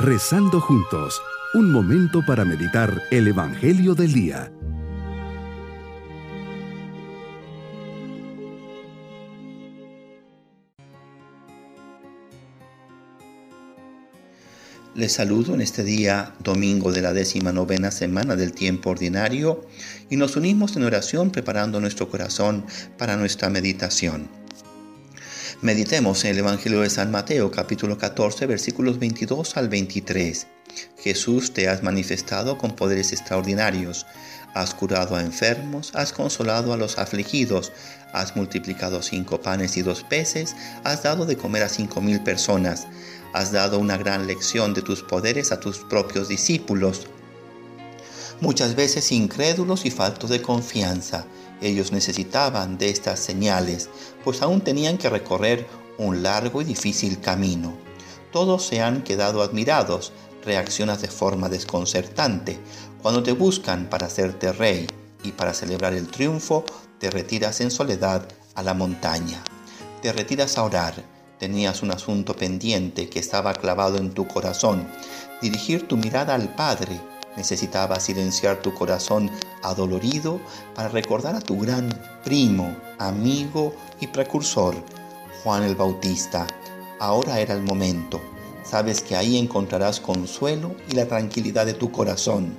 Rezando juntos, un momento para meditar el Evangelio del Día. Les saludo en este día, domingo de la décima novena semana del tiempo ordinario, y nos unimos en oración preparando nuestro corazón para nuestra meditación. Meditemos en el Evangelio de San Mateo capítulo 14 versículos 22 al 23. Jesús te has manifestado con poderes extraordinarios, has curado a enfermos, has consolado a los afligidos, has multiplicado cinco panes y dos peces, has dado de comer a cinco mil personas, has dado una gran lección de tus poderes a tus propios discípulos muchas veces incrédulos y faltos de confianza. Ellos necesitaban de estas señales, pues aún tenían que recorrer un largo y difícil camino. Todos se han quedado admirados, reaccionas de forma desconcertante. Cuando te buscan para hacerte rey y para celebrar el triunfo, te retiras en soledad a la montaña. Te retiras a orar. Tenías un asunto pendiente que estaba clavado en tu corazón. Dirigir tu mirada al Padre Necesitaba silenciar tu corazón adolorido para recordar a tu gran primo, amigo y precursor, Juan el Bautista. Ahora era el momento. Sabes que ahí encontrarás consuelo y la tranquilidad de tu corazón.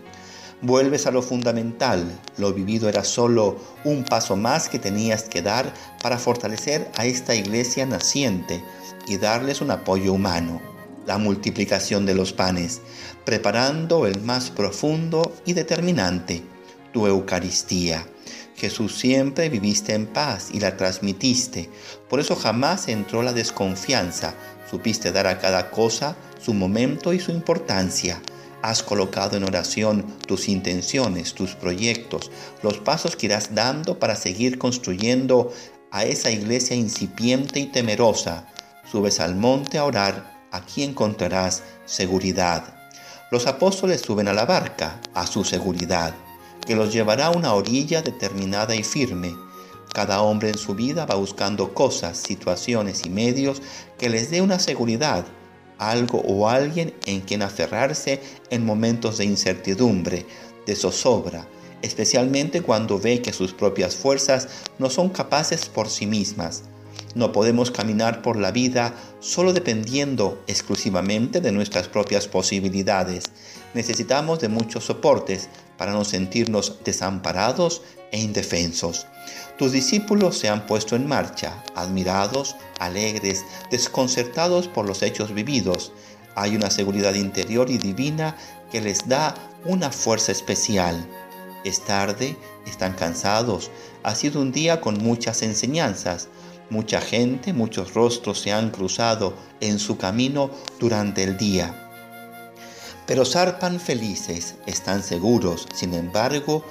Vuelves a lo fundamental. Lo vivido era solo un paso más que tenías que dar para fortalecer a esta iglesia naciente y darles un apoyo humano la multiplicación de los panes, preparando el más profundo y determinante, tu Eucaristía. Jesús siempre viviste en paz y la transmitiste, por eso jamás entró la desconfianza, supiste dar a cada cosa su momento y su importancia. Has colocado en oración tus intenciones, tus proyectos, los pasos que irás dando para seguir construyendo a esa iglesia incipiente y temerosa. Subes al monte a orar aquí encontrarás seguridad. Los apóstoles suben a la barca, a su seguridad, que los llevará a una orilla determinada y firme. Cada hombre en su vida va buscando cosas, situaciones y medios que les dé una seguridad, algo o alguien en quien aferrarse en momentos de incertidumbre, de zozobra, especialmente cuando ve que sus propias fuerzas no son capaces por sí mismas. No podemos caminar por la vida solo dependiendo exclusivamente de nuestras propias posibilidades. Necesitamos de muchos soportes para no sentirnos desamparados e indefensos. Tus discípulos se han puesto en marcha, admirados, alegres, desconcertados por los hechos vividos. Hay una seguridad interior y divina que les da una fuerza especial. Es tarde, están cansados, ha sido un día con muchas enseñanzas, Mucha gente, muchos rostros se han cruzado en su camino durante el día. Pero zarpan felices, están seguros. Sin embargo,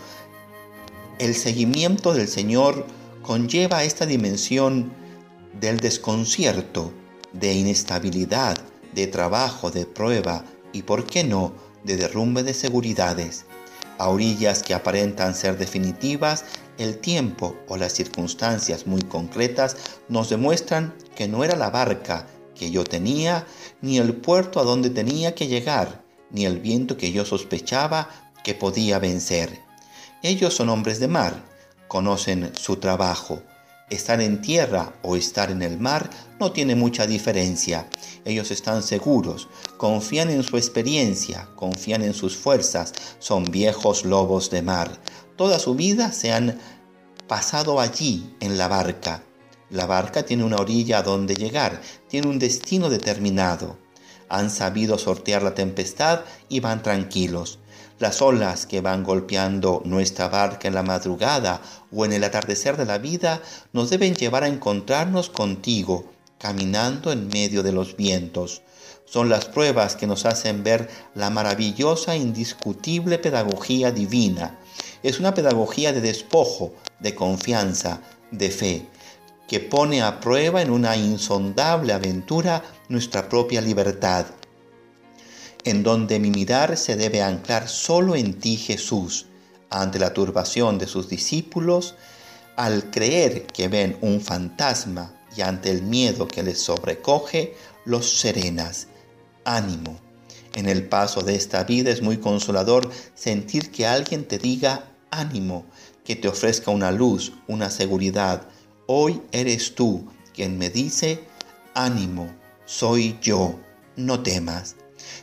el seguimiento del Señor conlleva esta dimensión del desconcierto, de inestabilidad, de trabajo, de prueba y, por qué no, de derrumbe de seguridades. A orillas que aparentan ser definitivas, el tiempo o las circunstancias muy concretas nos demuestran que no era la barca que yo tenía, ni el puerto a donde tenía que llegar, ni el viento que yo sospechaba que podía vencer. Ellos son hombres de mar, conocen su trabajo, Estar en tierra o estar en el mar no tiene mucha diferencia. Ellos están seguros, confían en su experiencia, confían en sus fuerzas, son viejos lobos de mar. Toda su vida se han pasado allí en la barca. La barca tiene una orilla a donde llegar, tiene un destino determinado. Han sabido sortear la tempestad y van tranquilos. Las olas que van golpeando nuestra barca en la madrugada o en el atardecer de la vida nos deben llevar a encontrarnos contigo, caminando en medio de los vientos. Son las pruebas que nos hacen ver la maravillosa indiscutible pedagogía divina. Es una pedagogía de despojo, de confianza, de fe, que pone a prueba en una insondable aventura nuestra propia libertad en donde mi mirar se debe anclar solo en ti Jesús, ante la turbación de sus discípulos, al creer que ven un fantasma y ante el miedo que les sobrecoge, los serenas. Ánimo. En el paso de esta vida es muy consolador sentir que alguien te diga ánimo, que te ofrezca una luz, una seguridad. Hoy eres tú quien me dice, ánimo, soy yo, no temas.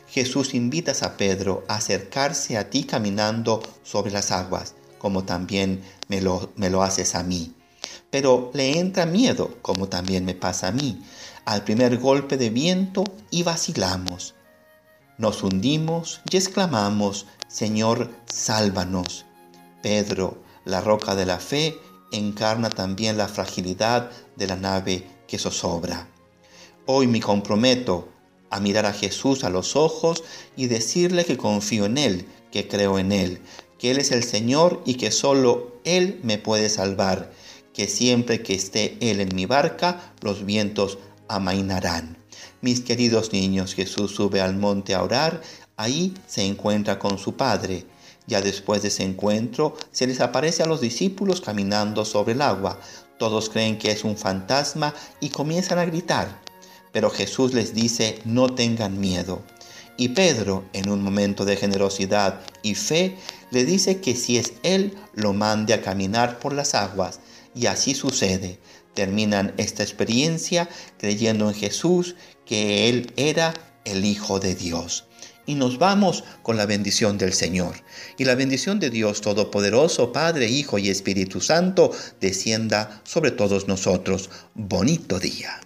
Jesús invitas a Pedro a acercarse a ti caminando sobre las aguas, como también me lo, me lo haces a mí. Pero le entra miedo, como también me pasa a mí, al primer golpe de viento y vacilamos. Nos hundimos y exclamamos, Señor, sálvanos. Pedro, la roca de la fe, encarna también la fragilidad de la nave que zozobra. Hoy me comprometo a mirar a Jesús a los ojos y decirle que confío en Él, que creo en Él, que Él es el Señor y que solo Él me puede salvar, que siempre que esté Él en mi barca, los vientos amainarán. Mis queridos niños, Jesús sube al monte a orar, ahí se encuentra con su Padre. Ya después de ese encuentro, se les aparece a los discípulos caminando sobre el agua. Todos creen que es un fantasma y comienzan a gritar. Pero Jesús les dice, no tengan miedo. Y Pedro, en un momento de generosidad y fe, le dice que si es Él, lo mande a caminar por las aguas. Y así sucede. Terminan esta experiencia creyendo en Jesús, que Él era el Hijo de Dios. Y nos vamos con la bendición del Señor. Y la bendición de Dios Todopoderoso, Padre, Hijo y Espíritu Santo, descienda sobre todos nosotros. Bonito día.